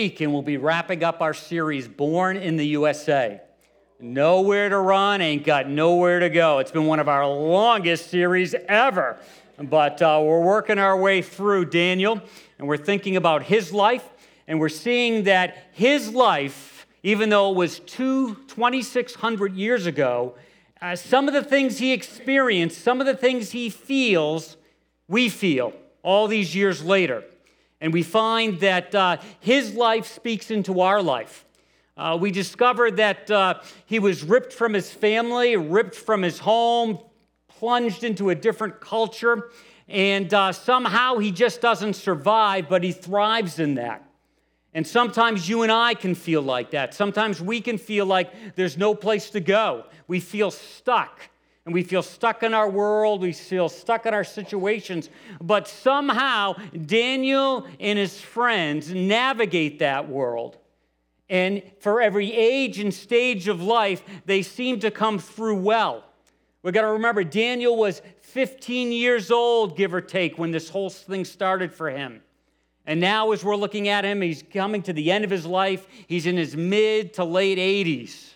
Week, and we'll be wrapping up our series, Born in the USA. Nowhere to run, ain't got nowhere to go. It's been one of our longest series ever. But uh, we're working our way through Daniel, and we're thinking about his life, and we're seeing that his life, even though it was two, 2,600 years ago, uh, some of the things he experienced, some of the things he feels, we feel all these years later. And we find that uh, his life speaks into our life. Uh, we discover that uh, he was ripped from his family, ripped from his home, plunged into a different culture, and uh, somehow he just doesn't survive, but he thrives in that. And sometimes you and I can feel like that. Sometimes we can feel like there's no place to go. We feel stuck and we feel stuck in our world, we feel stuck in our situations. But somehow, Daniel and his friends navigate that world. And for every age and stage of life, they seem to come through well. We've got to remember, Daniel was 15 years old, give or take, when this whole thing started for him. And now, as we're looking at him, he's coming to the end of his life. He's in his mid to late 80s.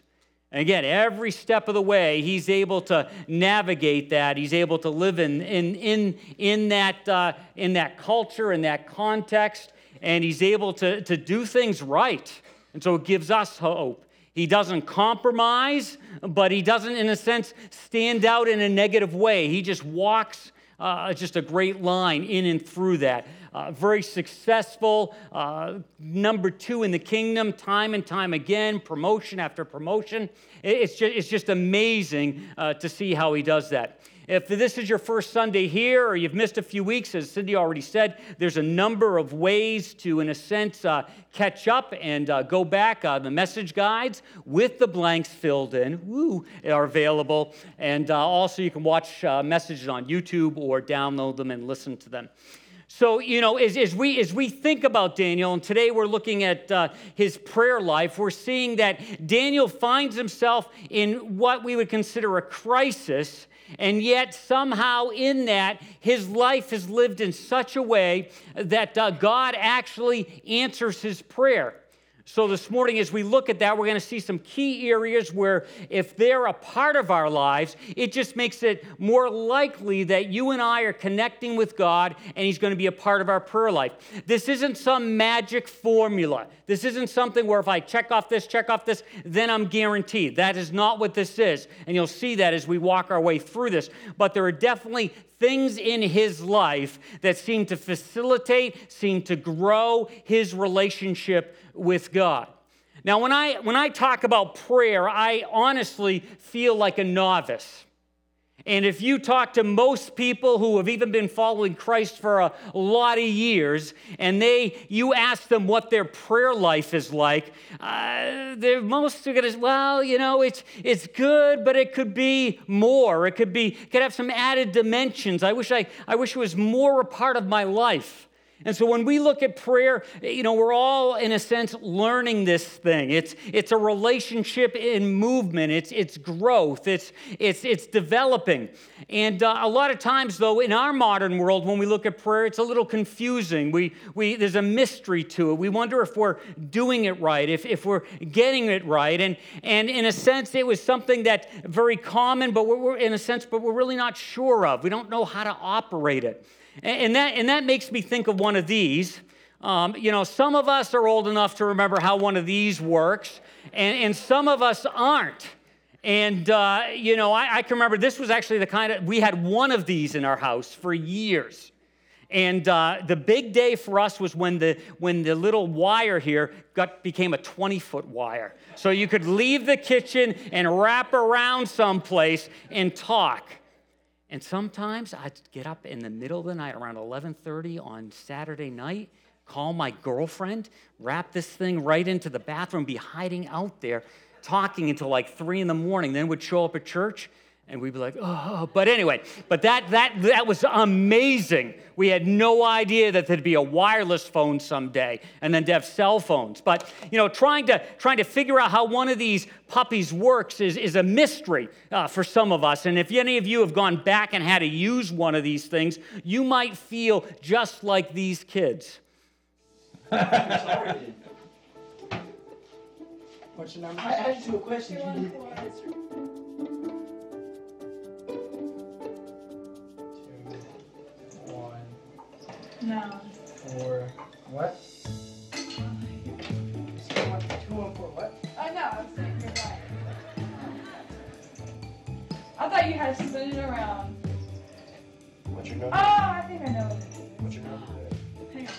And again, every step of the way, he's able to navigate that. He's able to live in, in, in, in, that, uh, in that culture, in that context, and he's able to, to do things right. And so it gives us hope. He doesn't compromise, but he doesn't, in a sense, stand out in a negative way. He just walks uh, just a great line in and through that uh, very successful, uh, number two in the kingdom, time and time again, promotion after promotion. It's just, it's just amazing uh, to see how he does that. If this is your first Sunday here or you've missed a few weeks, as Cindy already said, there's a number of ways to, in a sense, uh, catch up and uh, go back. Uh, the message guides with the blanks filled in woo, are available. And uh, also, you can watch uh, messages on YouTube or download them and listen to them. So, you know, as, as, we, as we think about Daniel, and today we're looking at uh, his prayer life, we're seeing that Daniel finds himself in what we would consider a crisis, and yet somehow in that, his life is lived in such a way that uh, God actually answers his prayer. So, this morning, as we look at that, we're going to see some key areas where, if they're a part of our lives, it just makes it more likely that you and I are connecting with God and He's going to be a part of our prayer life. This isn't some magic formula. This isn't something where if I check off this, check off this, then I'm guaranteed. That is not what this is. And you'll see that as we walk our way through this. But there are definitely things in his life that seem to facilitate, seem to grow his relationship with God. Now, when I, when I talk about prayer, I honestly feel like a novice. And if you talk to most people who have even been following Christ for a lot of years, and they, you ask them what their prayer life is like, uh, they're most going to, say, well, you know, it's it's good, but it could be more. It could be could have some added dimensions. I wish I I wish it was more a part of my life. And so when we look at prayer, you know, we're all in a sense learning this thing. It's it's a relationship in movement. It's it's growth. It's it's it's developing. And uh, a lot of times, though, in our modern world, when we look at prayer, it's a little confusing. We we there's a mystery to it. We wonder if we're doing it right, if if we're getting it right. And and in a sense, it was something that very common, but we're in a sense, but we're really not sure of. We don't know how to operate it. And that, and that makes me think of one of these. Um, you know, some of us are old enough to remember how one of these works, and, and some of us aren't. And, uh, you know, I, I, can remember this was actually the kind of, we had one of these in our house for years. And uh, the big day for us was when the, when the little wire here got, became a 20 foot wire. So you could leave the kitchen and wrap around someplace and talk. And sometimes I'd get up in the middle of the night around 11:30 on Saturday night, call my girlfriend, wrap this thing right into the bathroom, be hiding out there, talking until like three in the morning. Then would show up at church and we'd be like, oh, but anyway, but that that that was amazing. We had no idea that there'd be a wireless phone someday, and then to have cell phones. But you know, trying to trying to figure out how one of these puppies works is is a mystery uh, for some of us. And if any of you have gone back and had to use one of these things, you might feel just like these kids. What's your number? I asked you a question. No. four. What? Two, one, two, one, four. What? I know, I'm saying you're right. I thought you had to spin it around. What's your notebook? Oh. I think I know what it is. What's your number? Hang on.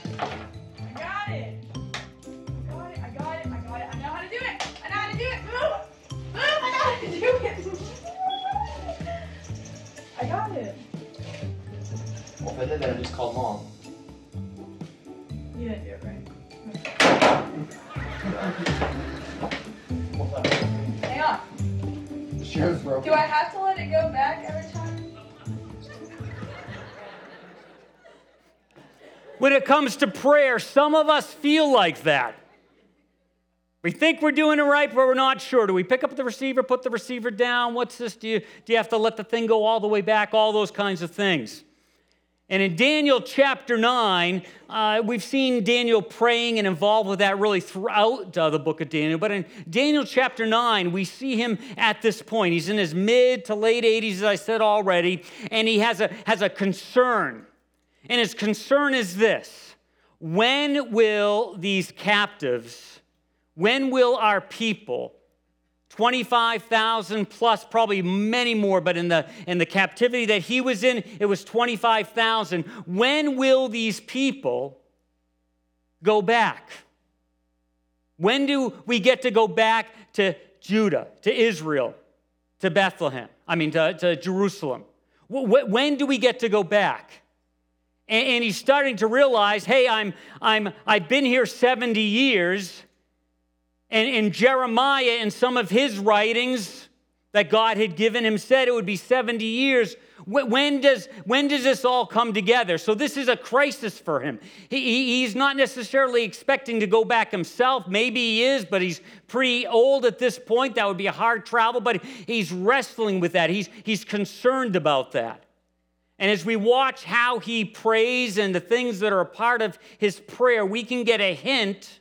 I got it. I got it. I got it. I got it. I know how to do it. I know how to do it. Move. Move. I know how to do it. I got it. Well, if I did that, I just called mom. On. The show's broken. Do I have to let it go back every time? When it comes to prayer, some of us feel like that. We think we're doing it right, but we're not sure. Do we pick up the receiver, put the receiver down? What's this? Do you, do you have to let the thing go all the way back? All those kinds of things. And in Daniel chapter 9, uh, we've seen Daniel praying and involved with that really throughout uh, the book of Daniel. But in Daniel chapter 9, we see him at this point. He's in his mid to late 80s, as I said already, and he has a, has a concern. And his concern is this when will these captives, when will our people, 25,000 plus, probably many more, but in the, in the captivity that he was in, it was 25,000. When will these people go back? When do we get to go back to Judah, to Israel, to Bethlehem? I mean, to, to Jerusalem? Wh- wh- When do we get to go back? And, and he's starting to realize, hey, I'm, I'm, I've been here 70 years. And in Jeremiah, in some of his writings that God had given him, said it would be 70 years. When does, when does this all come together? So, this is a crisis for him. He- he's not necessarily expecting to go back himself. Maybe he is, but he's pretty old at this point. That would be a hard travel, but he's wrestling with that. He's, he's concerned about that. And as we watch how he prays and the things that are a part of his prayer, we can get a hint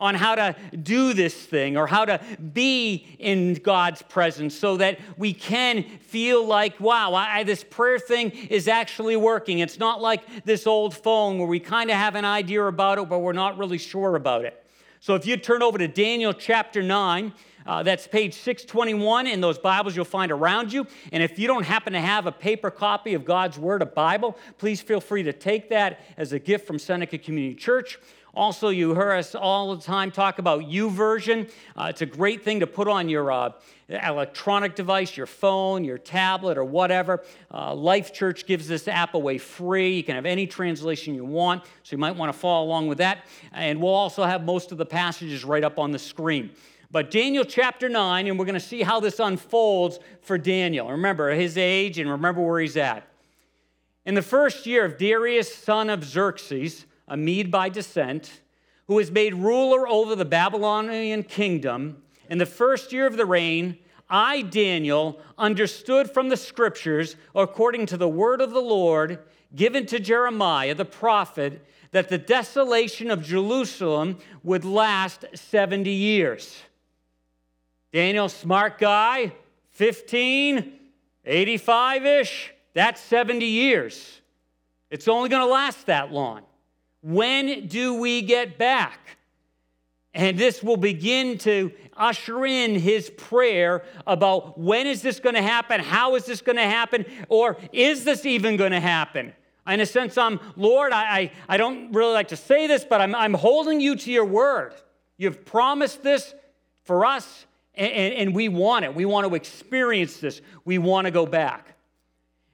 on how to do this thing or how to be in God's presence so that we can feel like, wow, I, this prayer thing is actually working. It's not like this old phone where we kind of have an idea about it, but we're not really sure about it. So if you turn over to Daniel chapter 9, uh, that's page 621 in those Bibles you'll find around you. And if you don't happen to have a paper copy of God's Word, a Bible, please feel free to take that as a gift from Seneca Community Church. Also, you hear us all the time talk about YouVersion. Uh, it's a great thing to put on your uh, electronic device, your phone, your tablet, or whatever. Uh, Life Church gives this app away free. You can have any translation you want, so you might want to follow along with that. And we'll also have most of the passages right up on the screen. But Daniel chapter 9, and we're going to see how this unfolds for Daniel. Remember his age and remember where he's at. In the first year of Darius, son of Xerxes, a Mede by descent, who was made ruler over the Babylonian kingdom, in the first year of the reign, I, Daniel, understood from the scriptures, according to the word of the Lord given to Jeremiah the prophet, that the desolation of Jerusalem would last 70 years. Daniel, smart guy, 15, 85 ish, that's 70 years. It's only going to last that long. When do we get back? And this will begin to usher in his prayer about when is this going to happen? How is this going to happen? Or is this even going to happen? In a sense, I'm, Lord, I, I, I don't really like to say this, but I'm, I'm holding you to your word. You've promised this for us, and, and, and we want it. We want to experience this. We want to go back.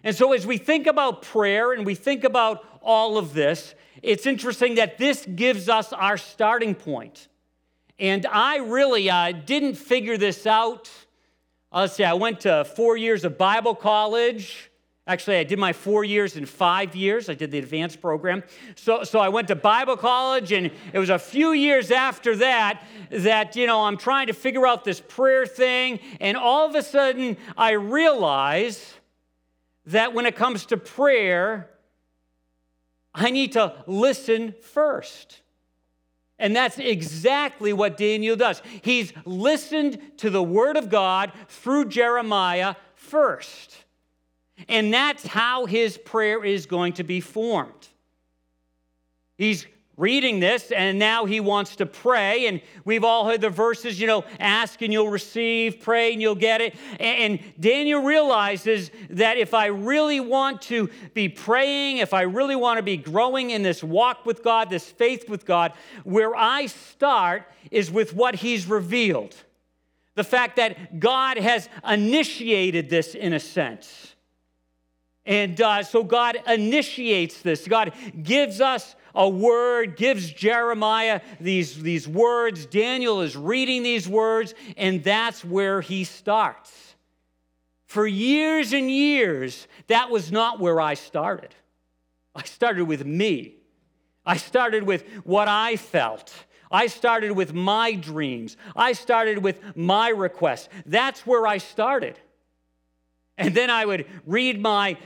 And so, as we think about prayer and we think about all of this, it's interesting that this gives us our starting point. And I really uh, didn't figure this out. Let's see, I went to four years of Bible college. Actually, I did my four years in five years. I did the advanced program. So, so I went to Bible college, and it was a few years after that that, you know, I'm trying to figure out this prayer thing. And all of a sudden, I realize that when it comes to prayer, I need to listen first. And that's exactly what Daniel does. He's listened to the word of God through Jeremiah first. And that's how his prayer is going to be formed. He's reading this and now he wants to pray and we've all heard the verses you know ask and you'll receive pray and you'll get it. And daniel realizes that if i really want to be praying if i really want to be growing in this walk with god this faith with god where i start is with what he's revealed. The fact that god has initiated this in a sense. And uh, so god initiates this. God gives us a word, gives Jeremiah these, these words. Daniel is reading these words, and that's where he starts. For years and years, that was not where I started. I started with me. I started with what I felt. I started with my dreams. I started with my requests. That's where I started. And then I would read my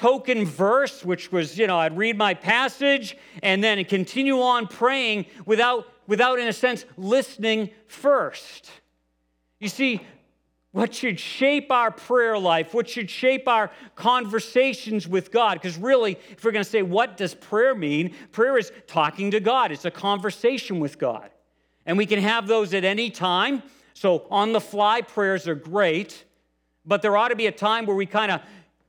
token verse, which was, you know, I'd read my passage and then continue on praying without, without in a sense, listening first. You see, what should shape our prayer life, what should shape our conversations with God. Because really, if we're going to say, what does prayer mean? Prayer is talking to God, it's a conversation with God. And we can have those at any time. So on the fly prayers are great, but there ought to be a time where we kind of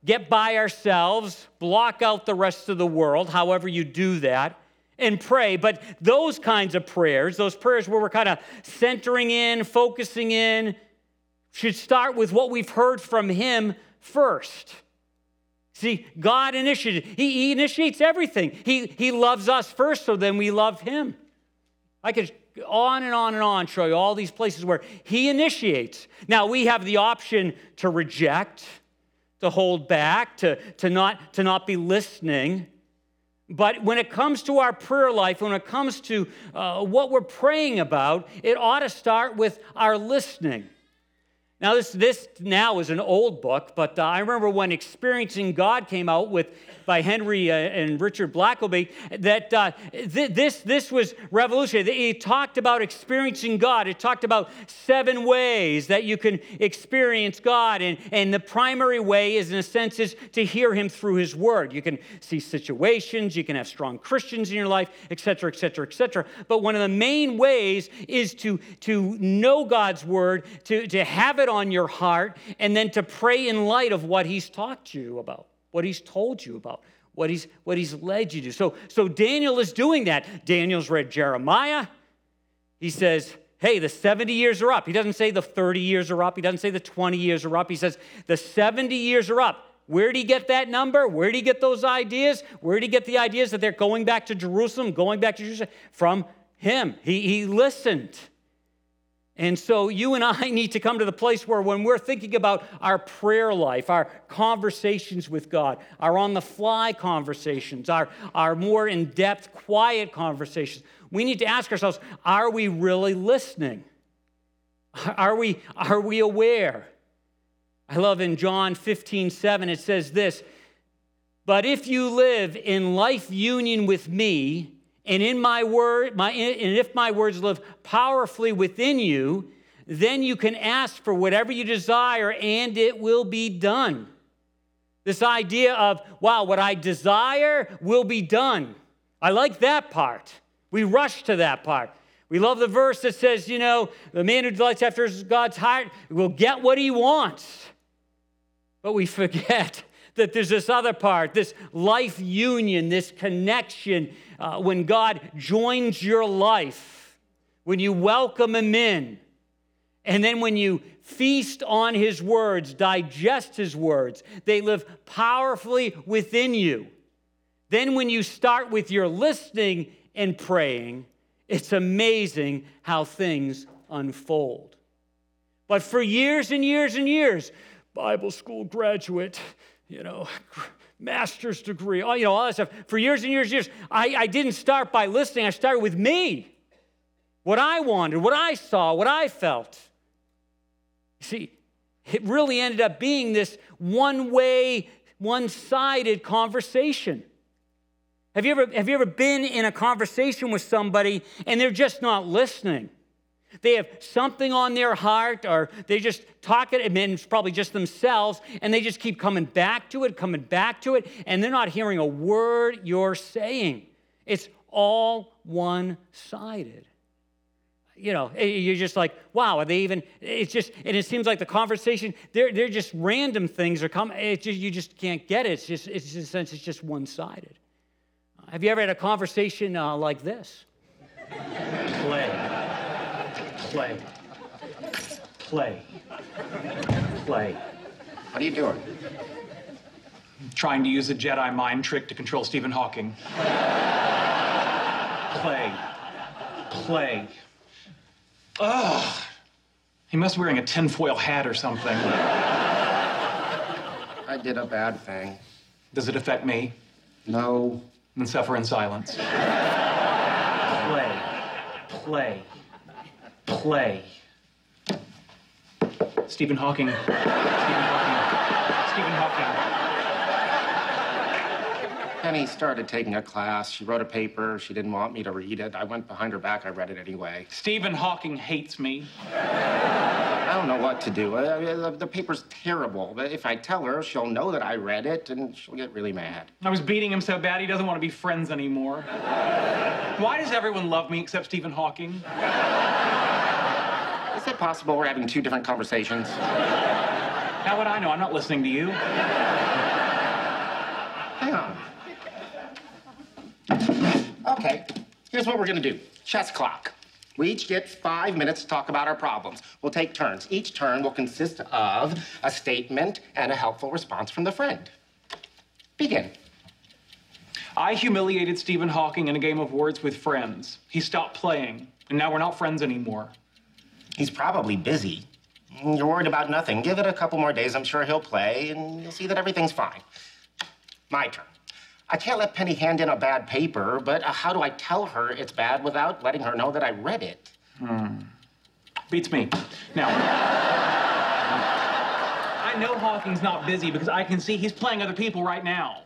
get by ourselves, block out the rest of the world, however you do that, and pray. But those kinds of prayers, those prayers where we're kind of centering in, focusing in, should start with what we've heard from Him first. See, God initiated, He, he initiates everything. He, he loves us first, so then we love Him. I could on and on and on show you all these places where He initiates. Now, we have the option to reject to hold back, to, to, not, to not be listening. But when it comes to our prayer life, when it comes to uh, what we're praying about, it ought to start with our listening. Now, this, this now is an old book, but uh, I remember when Experiencing God came out with by Henry uh, and Richard Blackaby that uh, th- this, this was revolutionary. He talked about experiencing God. It talked about seven ways that you can experience God. And, and the primary way is, in a sense, is to hear Him through His Word. You can see situations, you can have strong Christians in your life, etc., etc., etc. But one of the main ways is to, to know God's Word, to, to have it on your heart and then to pray in light of what he's talked to you about, what he's told you about, what he's, what he's led you to. So, so Daniel is doing that. Daniel's read Jeremiah. He says, hey, the 70 years are up. He doesn't say the 30 years are up. He doesn't say the 20 years are up. He says the 70 years are up. Where did he get that number? Where did he get those ideas? Where did he get the ideas that they're going back to Jerusalem, going back to Jerusalem? From him. He, he listened. And so you and I need to come to the place where when we're thinking about our prayer life, our conversations with God, our on the fly conversations, our, our more in depth, quiet conversations, we need to ask ourselves are we really listening? Are we, are we aware? I love in John 15, 7, it says this But if you live in life union with me, and in my word, my, and if my words live powerfully within you, then you can ask for whatever you desire and it will be done. This idea of, wow, what I desire will be done. I like that part. We rush to that part. We love the verse that says, you know, the man who delights after God's heart will get what he wants. But we forget that there's this other part, this life union, this connection uh, when God joins your life, when you welcome Him in, and then when you feast on His words, digest His words, they live powerfully within you. Then, when you start with your listening and praying, it's amazing how things unfold. But for years and years and years, Bible school graduate, you know, master's degree, all, you know, all that stuff. For years and years and years, I, I didn't start by listening. I started with me. What I wanted, what I saw, what I felt. See, it really ended up being this one way, one sided conversation. Have you, ever, have you ever been in a conversation with somebody and they're just not listening? They have something on their heart, or they just talk it, and it's probably just themselves, and they just keep coming back to it, coming back to it, and they're not hearing a word you're saying. It's all one sided. You know, you're just like, wow, are they even? It's just, and it seems like the conversation, they're, they're just random things are coming. It's just, you just can't get it. It's just, it's in a sense, it's just one sided. Have you ever had a conversation uh, like this? Play. Play. Play. Play. What are you doing? Trying to use a Jedi mind trick to control Stephen Hawking. Play. Play. Ugh. He must be wearing a tinfoil hat or something. I did a bad thing. Does it affect me? No. Then suffer in silence. Play. Play play. Stephen Hawking. Stephen Hawking. Stephen Hawking. Penny started taking a class. She wrote a paper. She didn't want me to read it. I went behind her back. I read it anyway. Stephen Hawking hates me. I don't know what to do. Uh, the, the paper's terrible. But if I tell her, she'll know that I read it, and she'll get really mad. I was beating him so bad he doesn't want to be friends anymore. Why does everyone love me except Stephen Hawking? Possible we're having two different conversations? How would I know? I'm not listening to you. Hang on. Okay, here's what we're gonna do. Chess clock. We each get five minutes to talk about our problems. We'll take turns. Each turn will consist of a statement and a helpful response from the friend. Begin. I humiliated Stephen Hawking in a game of words with friends. He stopped playing, and now we're not friends anymore. He's probably busy. You're worried about nothing. Give it a couple more days. I'm sure he'll play, and you'll see that everything's fine. My turn. I can't let Penny hand in a bad paper, but uh, how do I tell her it's bad without letting her know that I read it? Hmm. Beats me. Now, I know Hawking's not busy because I can see he's playing other people right now.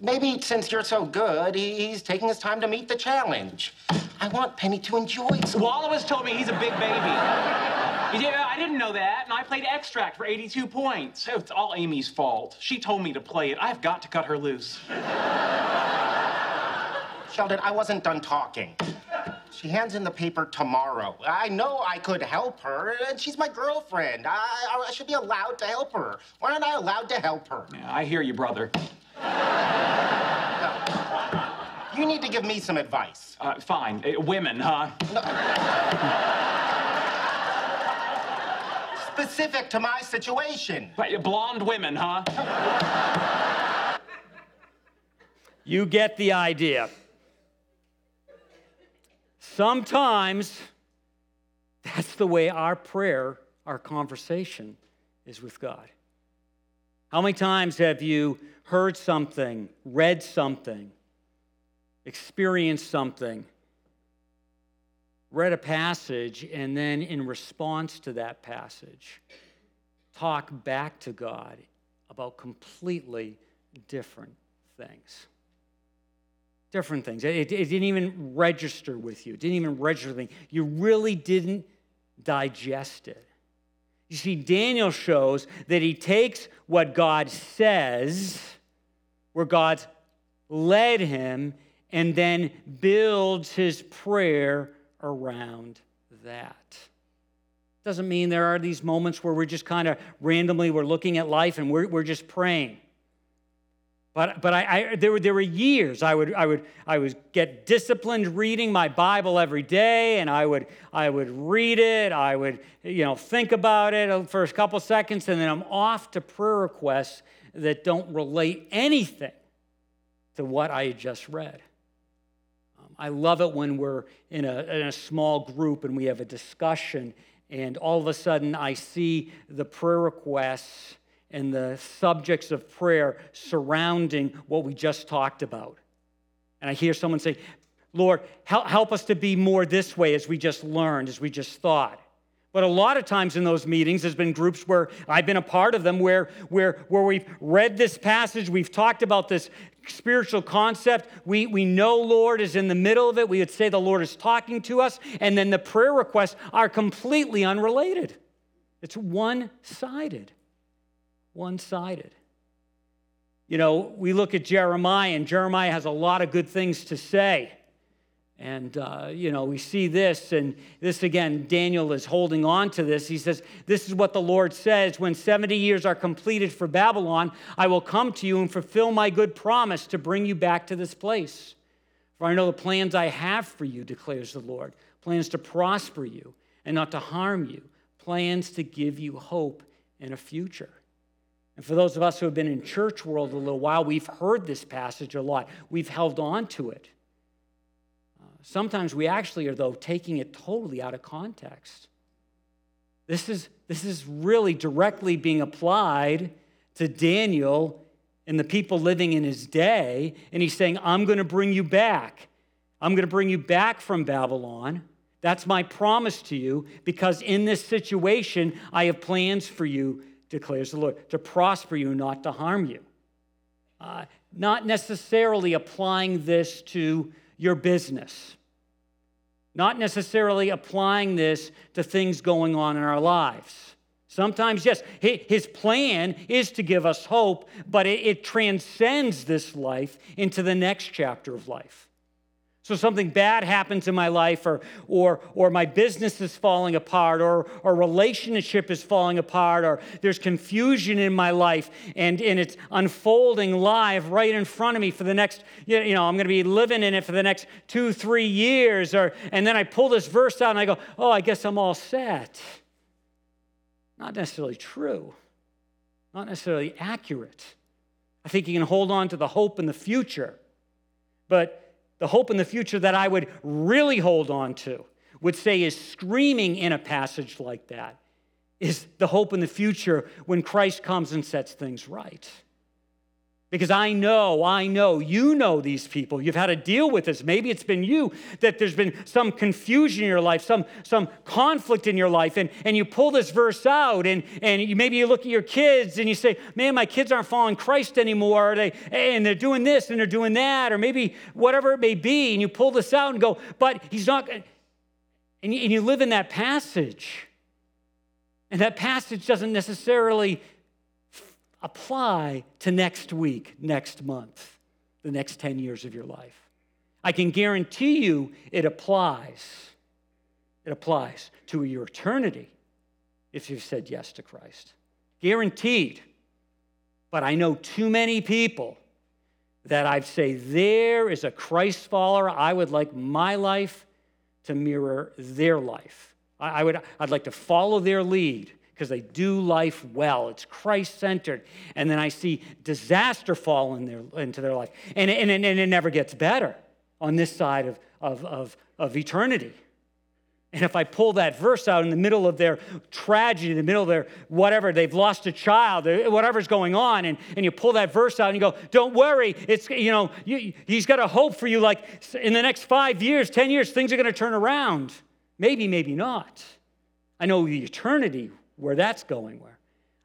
Maybe since you're so good, he's taking his time to meet the challenge. I want Penny to enjoy it. Wolowitz told me he's a big baby. Yeah, uh, I didn't know that, and I played extract for 82 points. It's all Amy's fault. She told me to play it. I've got to cut her loose. Sheldon, I wasn't done talking. She hands in the paper tomorrow. I know I could help her, and she's my girlfriend. I, I should be allowed to help her. Why aren't I allowed to help her? Yeah, I hear you, brother. You need to give me some advice. Uh, fine. Uh, women, huh? No. Specific to my situation. But, Blonde women, huh? You get the idea. Sometimes that's the way our prayer, our conversation is with God. How many times have you heard something, read something, experienced something, read a passage, and then in response to that passage, talk back to God about completely different things. Different things. It, it, didn't even register with you. It didn't even register with You really didn't digest it. You see, Daniel shows that he takes what God says, where God's led him, and then builds his prayer around that. Doesn't mean there are these moments where we're just kind of randomly we're looking at life and we're, we're just praying. But, but I, I, there, were, there were years I would, I, would, I would get disciplined reading my Bible every day, and I would, I would read it. I would you know, think about it uh, for a couple seconds, and then I'm off to prayer requests that don't relate anything to what I had just read. I love it when we're in a, in a small group and we have a discussion, and all of a sudden I see the prayer requests and the subjects of prayer surrounding what we just talked about. And I hear someone say, Lord, help, help us to be more this way as we just learned, as we just thought. But a lot of times in those meetings, there's been groups where I've been a part of them where, where, where we've read this passage, we've talked about this spiritual concept. We, we know Lord is in the middle of it. We would say the Lord is talking to us, and then the prayer requests are completely unrelated. It's one sided. One sided. You know, we look at Jeremiah, and Jeremiah has a lot of good things to say. And, uh, you know, we see this, and this again, Daniel is holding on to this. He says, This is what the Lord says When 70 years are completed for Babylon, I will come to you and fulfill my good promise to bring you back to this place. For I know the plans I have for you, declares the Lord plans to prosper you and not to harm you, plans to give you hope and a future. And for those of us who have been in church world a little while, we've heard this passage a lot. We've held on to it. Sometimes we actually are, though, taking it totally out of context. This is, this is really directly being applied to Daniel and the people living in his day. And he's saying, I'm going to bring you back. I'm going to bring you back from Babylon. That's my promise to you, because in this situation, I have plans for you, declares the Lord, to prosper you, not to harm you. Uh, not necessarily applying this to your business. Not necessarily applying this to things going on in our lives. Sometimes, yes, his plan is to give us hope, but it, transcends this life into the next chapter of life. So something bad happens in my life, or, or, or my business is falling apart, or, or relationship is falling apart, or there's confusion in my life, and, and it's unfolding live right in front of me for the next, you know, I'm going to be living in it for the next two, three years. Or, and then I pull this verse out and I go, oh, I guess I'm all set. Not necessarily true, not necessarily accurate. I think you can hold on to the hope in the future, but the hope in the future that I would really hold on to, would say is screaming in a passage like that, is the hope in the future when Christ comes and sets things right. Because I know, I know, you know these people. You've had to deal with this. Maybe it's been you that there's been some confusion in your life, some, some conflict in your life, and, and you pull this verse out, and, and you, maybe you look at your kids and you say, Man, my kids aren't following Christ anymore, they, and they're doing this and they're doing that, or maybe whatever it may be, and you pull this out and go, But he's not, and you, and you live in that passage. And that passage doesn't necessarily apply to next week, next month, the next 10 years of your life. I can guarantee you it applies. It applies to your eternity if you've said yes to Christ. Guaranteed. But I know too many people that I'd say there is a Christ follower. I would like my life to mirror their life. I, would, I'd like to follow their lead because they do life well. It's Christ centered. And then I see disaster fall in their, into their life. And, and, and it never gets better on this side of, of, of, of eternity. And if I pull that verse out in the middle of their tragedy, in the middle of their whatever, they've lost a child, uh, whatever's going on, and, and you pull that verse out and you go, don't worry, it's, you know, you, he's got a hope for you like in the next five years, 10 years, things are going to turn around. Maybe, maybe not. I know the eternity where that's going where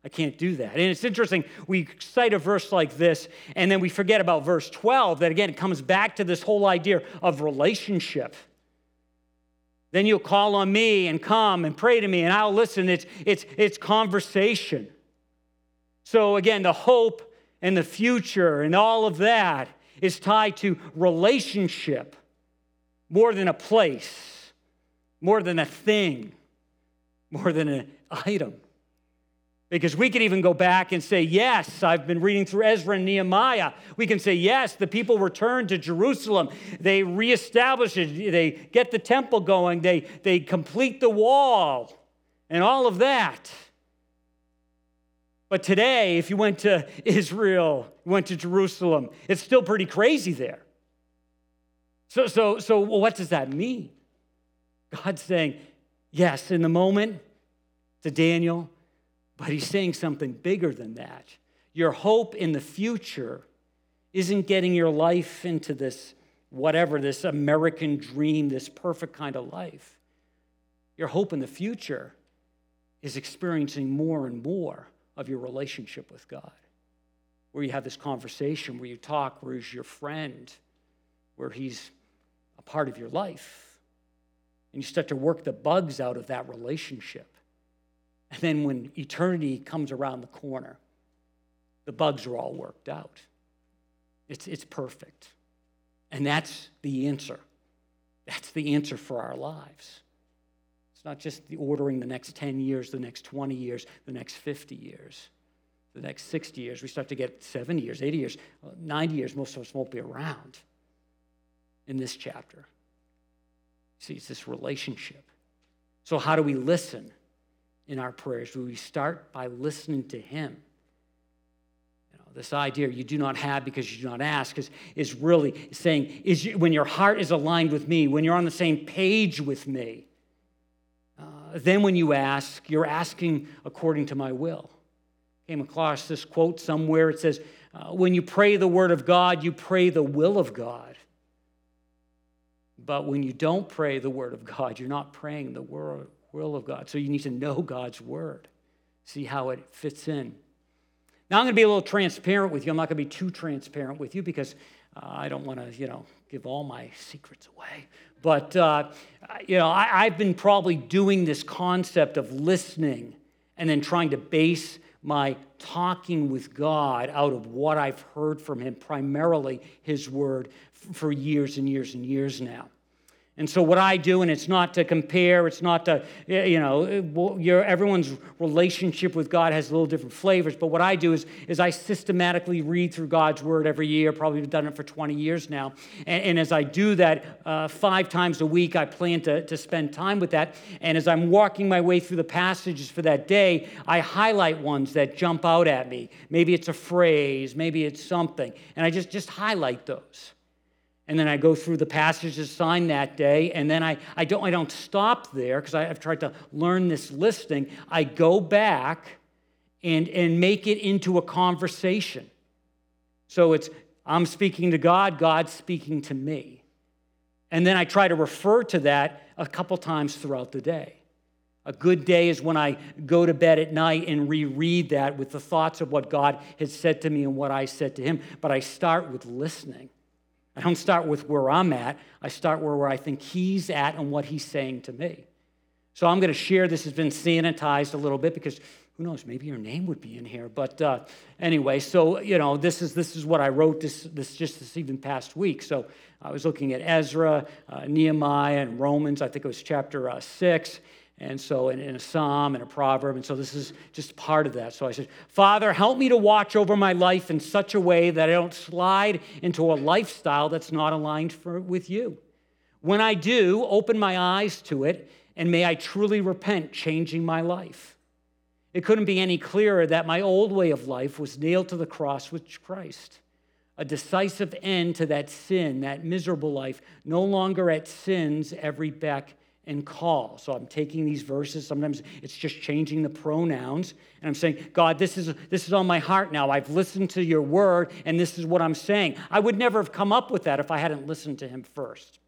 I can't do that. And it's interesting, we cite a verse like this, and then we forget about verse 12, that again, it comes back to this whole idea of relationship. Then you'll call on me and come and pray to me, and I'll listen. It's, it's, it's conversation. So, again, the hope and the future and all of that is tied to relationship more than a place, more than a thing, more than an item. Because we could even go back and say, yes, I've been reading through Ezra and Nehemiah. We can say, yes, the people return to Jerusalem. They reestablish it. They get the temple going. They, they complete the wall and all of that. But today, if you went to Israel, you went to Jerusalem, it's still pretty crazy there. So, so, so what does that mean? God's saying, yes, in the moment, to Daniel, but he's saying something bigger than that. Your hope in the future isn't getting your life into this whatever, this American dream, this perfect kind of life. Your hope in the future is experiencing more and more of your relationship with God, where you have this conversation, where you talk, where He's your friend, where He's a part of your life. And you start to work the bugs out of that relationship. And then when eternity comes around the corner, the bugs are all worked out. It's, it's perfect. And that's the answer. That's the answer for our lives. It's not just the ordering the next 10 years, the next 20 years, the next 50 years, the next 60 years. We start to get 70 years, 80 years, 90 years. Most of us won't be around in this chapter. See, it's this relationship. So, how do we listen in our prayers? Do we start by listening to Him? You know, this idea you do not have because you do not ask is, is really saying is you, when your heart is aligned with me when you're on the same page with me uh, then when you ask you're asking according to my will came across this quote somewhere it says uh, when you pray the word of god you pray the will of god but when you don't pray the word of god you're not praying the will of god so you need to know god's word see how it fits in now, I'm going to be a little transparent with you. I'm not going to be too transparent with you because uh, I don't want to, you know, give all my secrets away. But, uh, you know, I, I've been probably doing this concept of listening and then trying to base my talking with God out of what I've heard from Him, primarily His Word, for years and years and years now. And so, what I do, and it's not to compare, it's not to, you know, your, everyone's relationship with God has a little different flavors. But what I do is, is I systematically read through God's Word every year. Probably done it for 20 years now. And, and as I do that uh, five times a week, I plan to, to spend time with that. And as I'm walking my way through the passages for that day, I highlight ones that jump out at me. Maybe it's a phrase, maybe it's something. And I just, just highlight those and then I go through the passages assigned that day, and then I, I, don't, I don't stop there because I've tried to learn this listing. I go back and, and make it into a conversation. So it's I'm speaking to God, God's speaking to me. And then I try to refer to that a couple times throughout the day. A good day is when I go to bed at night and reread that with the thoughts of what God has said to me and what I said to Him. But I start with listening. I don't start with where I'm at. I start where, where I think he's at and what he's saying to me. So I'm going to share. This has been sanitized a little bit because who knows? Maybe your name would be in here. But uh, anyway, so you know, this is this is what I wrote this this just this even past week. So I was looking at Ezra, uh, Nehemiah, and Romans. I think it was chapter uh, six. And so, in, in, a psalm and a proverb. And so, this is just part of that. So, I said, Father, help me to watch over my life in such a way that I don't slide into a lifestyle that's not aligned for, with you. When I do, open my eyes to it, and may I truly repent, changing my life. It couldn't be any clearer that my old way of life was nailed to the cross with Christ. A decisive end to that sin, that miserable life, no longer at sin's every beck and call. So I'm taking these verses. Sometimes it's just changing the pronouns. And I'm saying, God, this is, this is on my heart now. I've listened to your word, and this is what I'm saying. I would never have come up with that if I hadn't listened to him first.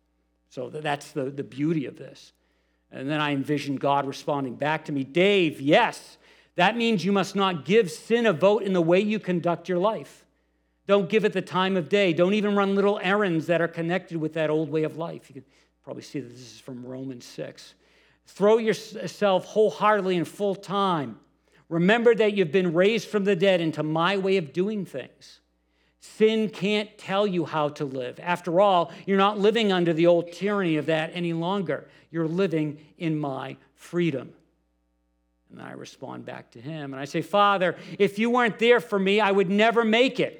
So that's the, the beauty of this. And then I envision God responding back to me Dave, yes, that means you must not give sin a vote in the way you conduct your life. Don't give it the time of day. Don't even run little errands that are connected with that old way of life. You can Probably see that this is from Romans 6. Throw yourself wholeheartedly and full time. Remember that you've been raised from the dead into my way of doing things. Sin can't tell you how to live. After all, you're not living under the old tyranny of that any longer. You're living in my freedom. And I respond back to him and I say, Father, if you weren't there for me, I would never make it.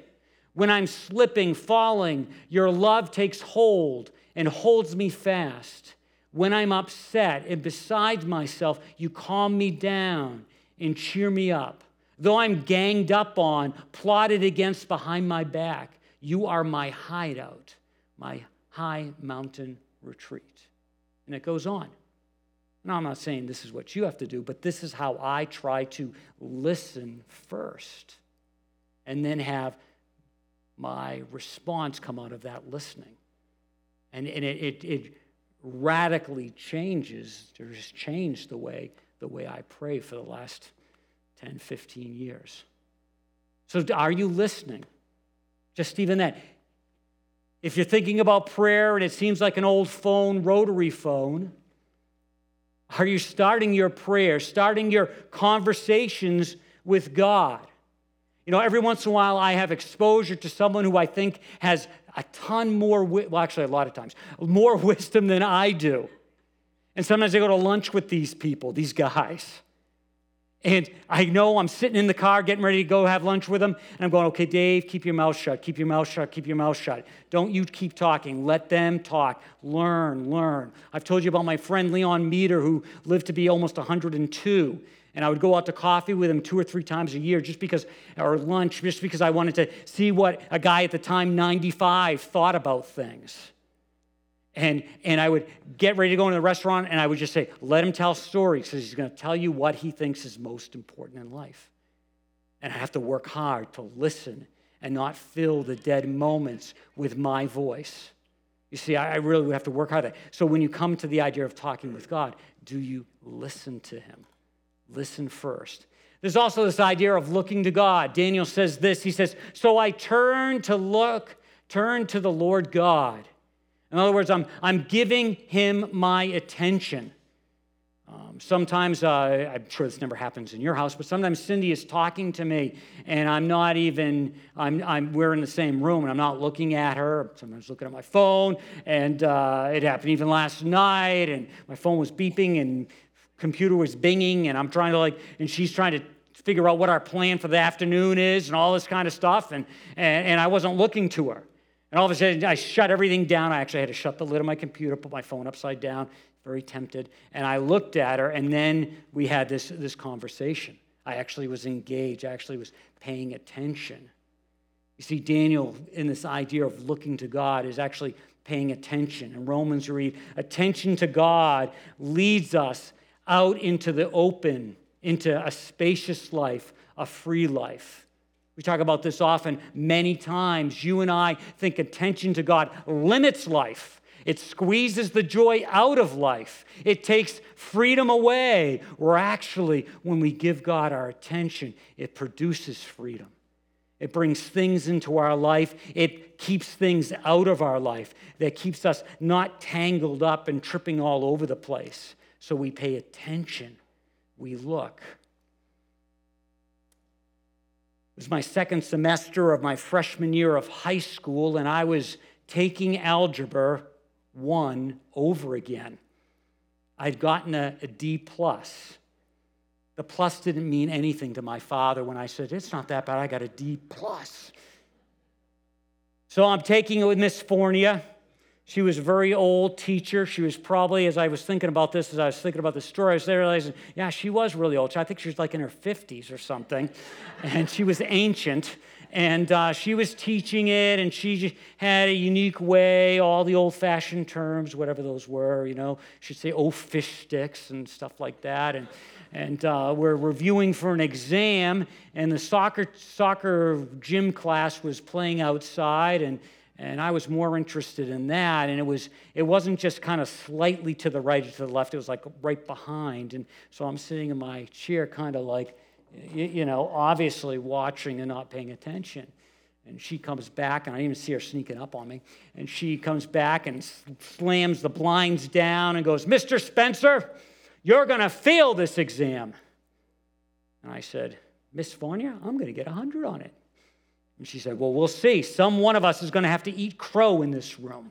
When I'm slipping, falling, your love takes hold and holds me fast. When I'm upset and beside myself, you calm me down and cheer me up. Though I'm ganged up on, plotted against behind my back, you are my hideout, my high mountain retreat. And it goes on. Now, I'm not saying this is what you have to do, but this is how I try to listen first and then have my response come out of that listening. And, and it, it, it radically changes, or changed the way, the the way I pray for the last 10, 15 years. So, are you listening? Just even that. If you're thinking about prayer and it seems like an old phone, rotary phone, are you starting your prayer, starting your conversations with God? You know, every once in a while I have exposure to someone who I think has a ton more, well, actually, a lot of times, more wisdom than I do. And sometimes I go to lunch with these people, these guys. And I know I'm sitting in the car getting ready to go have lunch with them. And I'm going, okay, Dave, keep your mouth shut, keep your mouth shut, keep your mouth shut. Don't you keep talking. Let them talk. Learn, learn. I've told you about my friend Leon Meter, who lived to be almost 102. And I would go out to coffee with him two or three times a year just because, or lunch, just because I wanted to see what a guy at the time, 95, thought about things. And, and I would get ready to go into the restaurant and I would just say, let him tell stories because he's going to tell you what he thinks is most important in life. And I have to work hard to listen and not fill the dead moments with my voice. You see, I, I really have to work hard. So when you come to the idea of talking with God, do you listen to him? Listen first. There's also this idea of looking to God. Daniel says this. He says, So I turn to look, turn to the Lord God in other words, I'm, I'm giving him my attention. Um, sometimes, uh, I'm sure this never happens in your house, but sometimes Cindy is talking to me and I'm not even, I'm, I'm, we're in the same room and I'm not looking at her. Sometimes looking at my phone. And uh, it happened even last night and my phone was beeping and computer was binging and I'm trying to like, and she's trying to figure out what our plan for the afternoon is and all this kind of stuff. And, and, and I wasn't looking to her. And all of a sudden, I shut everything down. I actually had to shut the lid of my computer, put my phone upside down, very tempted. And I looked at her, and then we had this, this conversation. I actually was engaged, I actually was paying attention. You see, Daniel, in this idea of looking to God, is actually paying attention. In Romans, read, attention to God leads us out into the open, into a spacious life, a free life. We talk about this often many times. You and I think attention to God limits life. It squeezes the joy out of life. It takes freedom away. Or actually, when we give God our attention, it produces freedom. It brings things into our life. It keeps things out of our life that keeps us not tangled up and tripping all over the place. So we pay attention. We look. It was my second semester of my freshman year of high school, and I was taking algebra one over again. I'd gotten a, a D plus. The plus didn't mean anything to my father when I said, It's not that bad, I got a D plus. So I'm taking it with Miss Fornia. She was a very old teacher. She was probably, as I was thinking about this, as I was thinking about the story, I was realizing, yeah, she was really old. I think she was like in her 50s or something. and she was ancient. And uh, she was teaching it, and she had a unique way, all the old fashioned terms, whatever those were, you know. She'd say, oh, fish sticks and stuff like that. And, and uh, we're reviewing for an exam, and the soccer, soccer gym class was playing outside, and and I was more interested in that. And it, was, it wasn't just kind of slightly to the right or to the left, it was like right behind. And so I'm sitting in my chair, kind of like, you know, obviously watching and not paying attention. And she comes back, and I didn't even see her sneaking up on me. And she comes back and slams the blinds down and goes, Mr. Spencer, you're going to fail this exam. And I said, Miss Fornia, I'm going to get a 100 on it. And she said, Well, we'll see. Some one of us is going to have to eat crow in this room.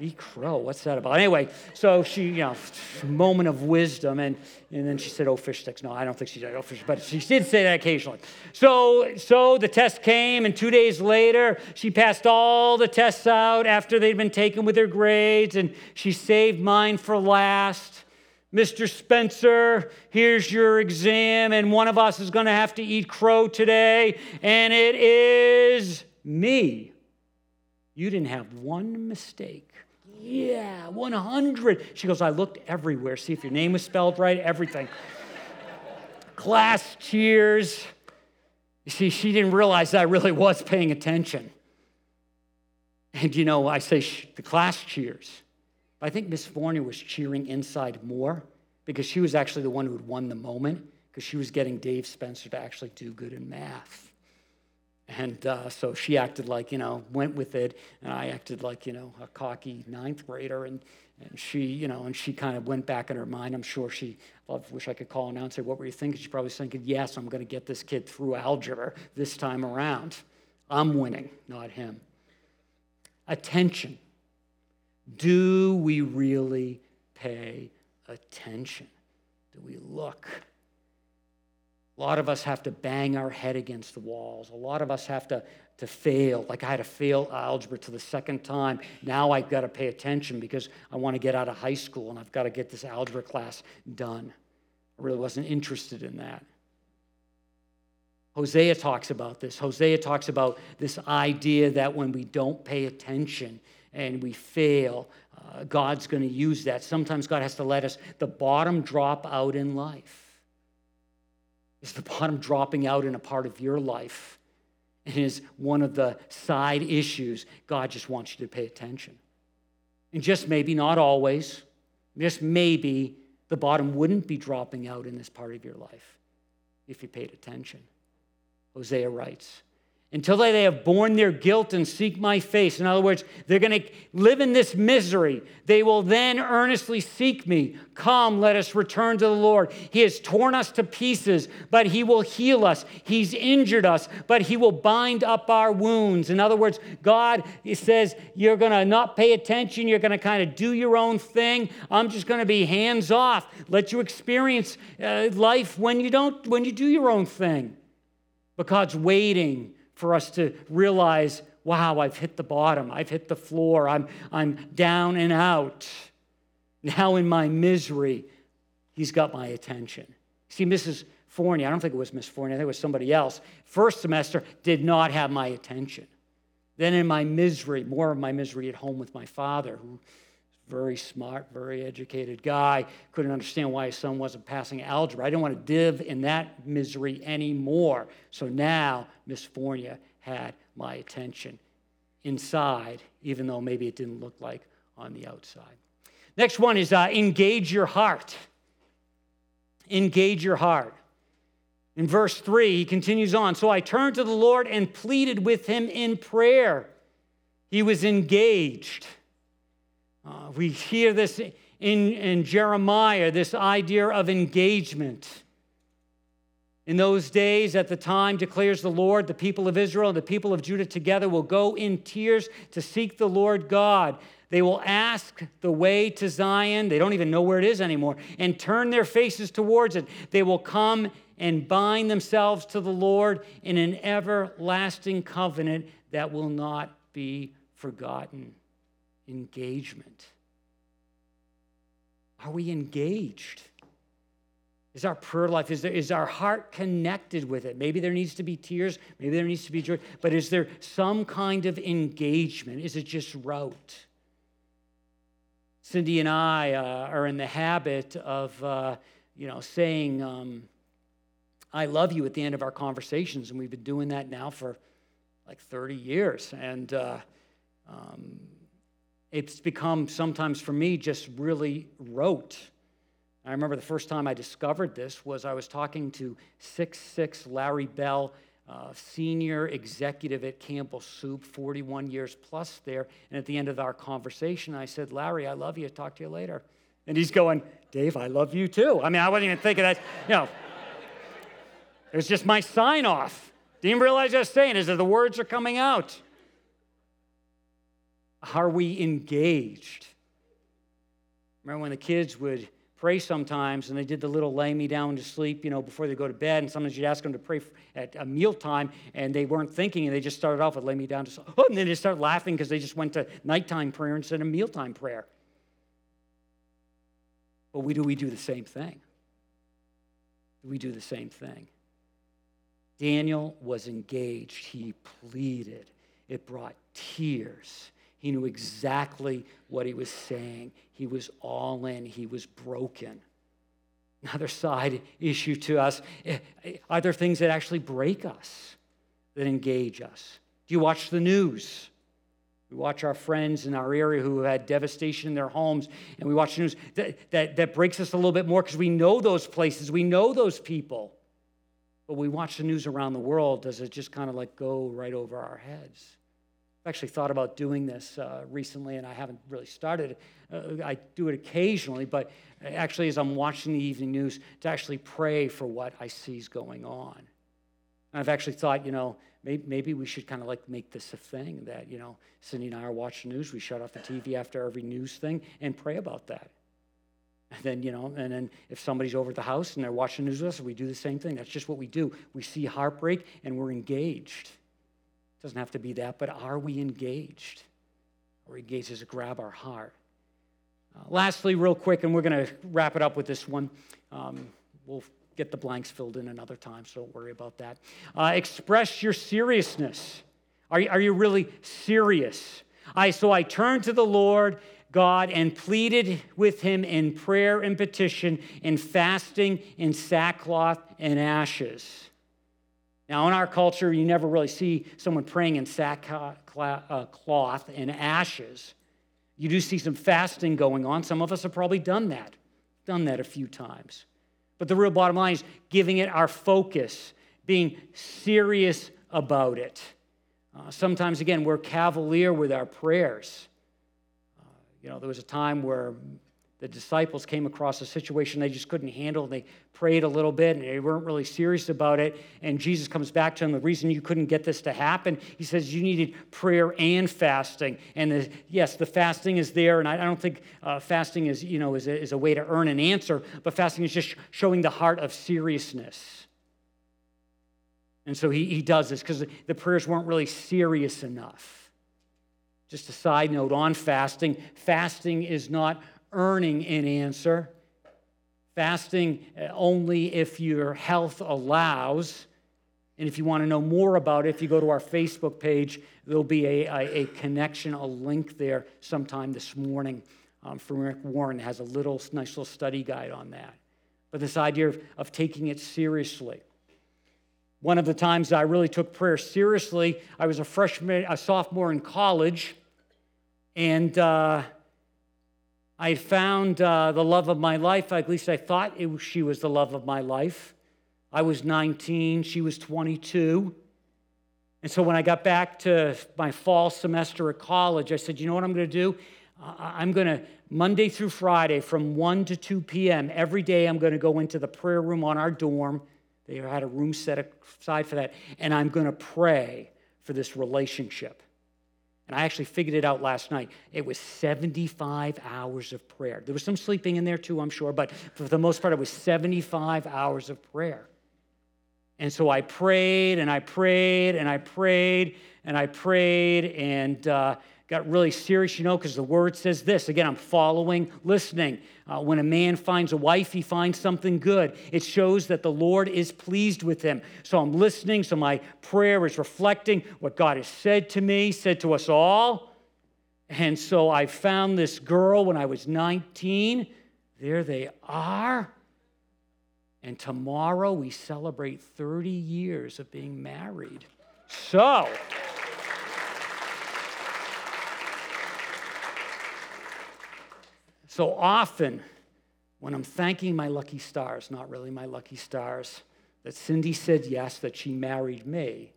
Eat crow, what's that about? Anyway, so she, you know, moment of wisdom, and, and then she said, Oh, fish sticks. No, I don't think she said, Oh, fish, but she did say that occasionally. So, so the test came, and two days later, she passed all the tests out after they'd been taken with her grades, and she saved mine for last. Mr. Spencer, here's your exam, and one of us is going to have to eat crow today, and it is me. You didn't have one mistake. Yeah, 100. She goes, I looked everywhere, see if your name was spelled right, everything. Class cheers. You see, she didn't realize I really was paying attention. And you know, I say the class cheers. I think Miss Fornia was cheering inside more because she was actually the one who had won the moment because she was getting Dave Spencer to actually do good in math. And uh, so she acted like, you know, went with it. And I acted like, you know, a cocky ninth grader. And, and she, you know, and she kind of went back in her mind. I'm sure she, I wish I could call her now and say, what were you thinking? She's probably thinking, yes, I'm going to get this kid through algebra this time around. I'm winning, not him. Attention. Do we really pay attention? Do we look? A lot of us have to bang our head against the walls. A lot of us have to, to fail. Like I had to fail algebra to the second time. Now I've got to pay attention because I want to get out of high school and I've got to get this algebra class done. I really wasn't interested in that. Hosea talks about this. Hosea talks about this idea that when we don't pay attention and we fail, uh, God's going to use that. Sometimes God has to let us, the bottom drop out in life. Is the bottom dropping out in a part of your life? And is one of the side issues God just wants you to pay attention. And just maybe, not always, just maybe, the bottom wouldn't be dropping out in this part of your life if you paid attention. Hosea writes, until they have borne their guilt and seek my face. In other words, they're going to live in this misery. They will then earnestly seek me. Come, let us return to the Lord. He has torn us to pieces, but He will heal us. He's injured us, but He will bind up our wounds. In other words, God He says, You're going to not pay attention. You're going to kind of do your own thing. I'm just going to be hands off. Let you experience uh, life when you don't, when you do your own thing. But God's waiting for us to realize, wow, I've hit the bottom, I've hit the floor, I'm, I'm down and out. Now, in my misery, He's got my attention. See, Mrs. Forney, I don't think it was Miss Forney, I think it was somebody else, first semester did not have my attention. Then, in my misery, more of my misery at home with my father, who very smart, very educated guy, couldn't understand why his son wasn't passing algebra. I didn't want to live in that misery anymore. So now Miss Fornia had my attention inside, even though maybe it didn't look like on the outside. Next one is uh, engage your heart. Engage your heart. In verse 3, he continues on So I turned to the Lord and pleaded with him in prayer. He was engaged. Uh, we hear this in, in Jeremiah, this idea of engagement. In those days, at the time, declares the Lord, the people of Israel and the people of Judah together will go in tears to seek the Lord God. They will ask the way to Zion. They don't even know where it is anymore, and turn their faces towards it. They will come and bind themselves to the Lord in an everlasting covenant that will not be forgotten engagement. Are we engaged? Is our prayer life, is, there, is our heart connected with it? Maybe there needs to be tears, maybe there needs to be joy, but is there some kind of engagement? Is it just rote? Cindy and I uh, are in the habit of, uh, you know, saying, um, I love you at the end of our conversations, and we've been doing that now for like 30 years. And uh, um, it's become sometimes for me just really rote. I remember the first time I discovered this was I was talking to six six Larry Bell, uh, senior executive at Campbell Soup, 41 years plus there. And at the end of our conversation, I said, Larry, I love you. Talk to you later. And he's going, Dave, I love you too. I mean, I wasn't even thinking that, you know, it was just my sign off. Didn't realize I was saying is that the words are coming out. Are we engaged? Remember when the kids would pray sometimes and they did the little lay me down to sleep, you know, before they go to bed, and sometimes you'd ask them to pray at a mealtime and they weren't thinking and they just started off with lay me down to sleep. Oh, and then they start laughing because they just went to nighttime prayer instead of mealtime prayer. But we do we do the same thing? We do the same thing. Daniel was engaged. He pleaded. It brought tears. He knew exactly what he was saying. He was all in, he was broken. Another side issue to us eh, are there things that actually break us, that engage us? Do you watch the news? We watch our friends in our area who had devastation in their homes, and we watch the news. That, that, that breaks us a little bit more because we know those places, we know those people. But we watch the news around the world, does it just kind of like go right over our heads? I've actually thought about doing this uh, recently, and I haven't really started. Uh, I do it occasionally, but actually, as I'm watching the evening news, to actually pray for what I see is going on. And I've actually thought, you know, maybe, maybe we should kind of like make this a thing that, you know, Cindy and I are watching news, we shut off the TV after every news thing and pray about that. And then, you know, and then if somebody's over at the house and they're watching news with us, we do the same thing. That's just what we do. We see heartbreak and we're engaged. Doesn't have to be that, but are we engaged? Are we engaged? It grab our heart? Uh, lastly, real quick, and we're going to wrap it up with this one. Um, we'll get the blanks filled in another time, so don't worry about that. Uh, express your seriousness. Are you, are you really serious? I, so I turned to the Lord God and pleaded with him in prayer and petition, in fasting, in sackcloth and ashes. Now, in our culture, you never really see someone praying in sackcloth uh, and ashes. You do see some fasting going on. Some of us have probably done that, done that a few times. But the real bottom line is giving it our focus, being serious about it. Uh, sometimes, again, we're cavalier with our prayers. You know, there was a time where the disciples came across a situation they just couldn't handle. They prayed a little bit and they weren't really serious about it. And Jesus comes back to them. The reason you couldn't get this to happen, he says you needed prayer and fasting. And the, yes, the fasting is there. And I, I don't think uh, fasting is, you know, is a, is a way to earn an answer, but fasting is just showing the heart of seriousness. And so he, he does this because the prayers weren't really serious enough. Just a side note on fasting fasting is not earning an answer. Fasting uh, only if your health allows. And if you want to know more about it, if you go to our Facebook page, there'll be a, a, a connection, a link there sometime this morning um, from Rick Warren. has a little nice little study guide on that. But this idea of, of taking it seriously. One of the times I really took prayer seriously, I was a freshman, a sophomore in college, and uh, I found uh, the love of my life. At least I thought was, she was the love of my life. I was 19, she was 22. And so when I got back to my fall semester at college, I said, you know what I'm going to do? I'm going to, Monday through Friday, from 1 to 2 p.m., every day I'm going to go into the prayer room on our dorm they had a room set aside for that. And I'm going to pray for this relationship. And I actually figured it out last night. It was 75 hours of prayer. There was some sleeping in there too, I'm sure, but for the most part, it was 75 hours of prayer. And so I prayed and I prayed and I prayed and I prayed and uh, got really serious, you know, because the word says this. Again, I'm following, listening. Uh, when a man finds a wife, he finds something good. It shows that the Lord is pleased with him. So I'm listening. So my prayer is reflecting what God has said to me, said to us all. And so I found this girl when I was 19. There they are. And tomorrow we celebrate 30 years of being married. So, So often, when I'm thanking my lucky stars, not really my lucky stars, that Cindy said yes, that she married me,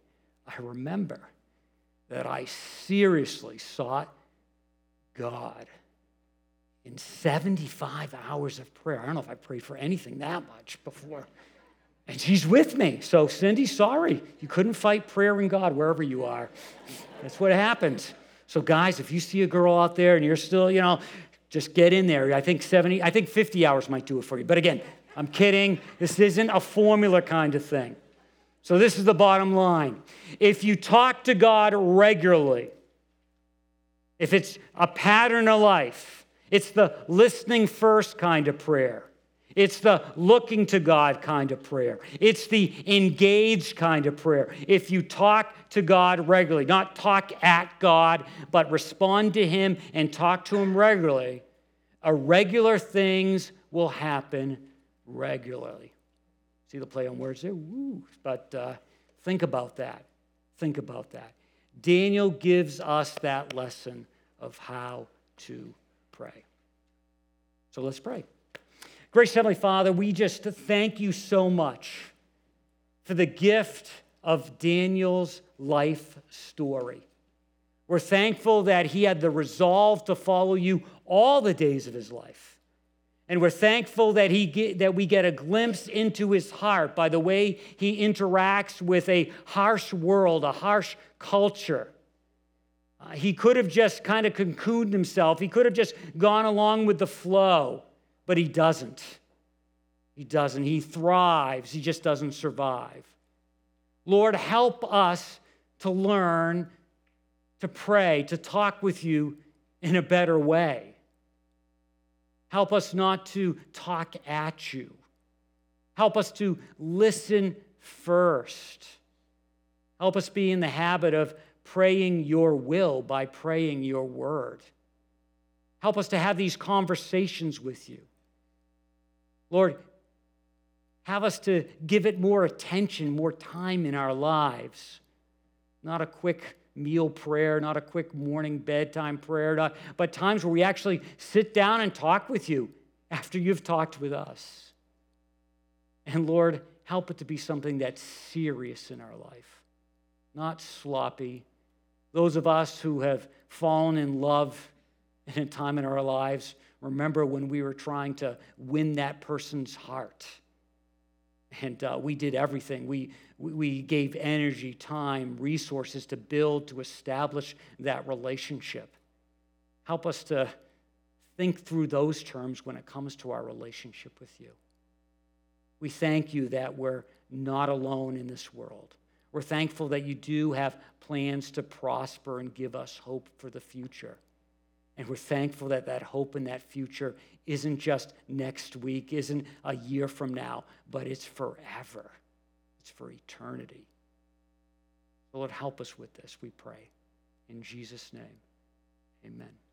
I remember that I seriously sought God in 75 hours of prayer. I don't know if I prayed for anything that much before. And she's with me. So, Cindy, sorry. You couldn't fight prayer and God wherever you are. That's what happens. So, guys, if you see a girl out there and you're still, you know, just get in there. I think 70, I think 50 hours might do it for you. But again, I'm kidding. This isn't a formula kind of thing. So, this is the bottom line. If you talk to God regularly, if it's a pattern of life, it's the listening first kind of prayer. It's the looking to God kind of prayer. It's the engaged kind of prayer. If you talk to God regularly, not talk at God, but respond to Him and talk to Him regularly, irregular things will happen regularly. See the play on words there? Woo. But uh, think about that. Think about that. Daniel gives us that lesson of how to pray. So let's pray. Gracious Heavenly Father, we just thank you so much for the gift of Daniel's life story. We're thankful that he had the resolve to follow you all the days of his life. And we're thankful that, he get, that we get a glimpse into his heart by the way he interacts with a harsh world, a harsh culture. Uh, he could have just kind of cocooned himself, he could have just gone along with the flow, but he doesn't. He doesn't. He thrives, he just doesn't survive. Lord, help us to learn to pray, to talk with you in a better way. Help us not to talk at you. Help us to listen first. Help us be in the habit of praying your will by praying your word. Help us to have these conversations with you. Lord, have us to give it more attention, more time in our lives. Not a quick meal prayer, not a quick morning bedtime prayer, not, but times where we actually sit down and talk with you after you've talked with us. And Lord, help it to be something that's serious in our life, not sloppy. Those of us who have fallen in love in a time in our lives, remember when we were trying to win that person's heart. And uh, we did everything. We, we gave energy, time, resources to build, to establish that relationship. Help us to think through those terms when it comes to our relationship with you. We thank you that we're not alone in this world. We're thankful that you do have plans to prosper and give us hope for the future. And we're thankful that that hope in that future isn't just next week, isn't a year from now, but it's forever. It's for eternity. Lord, help us with this, we pray. In Jesus' name, amen.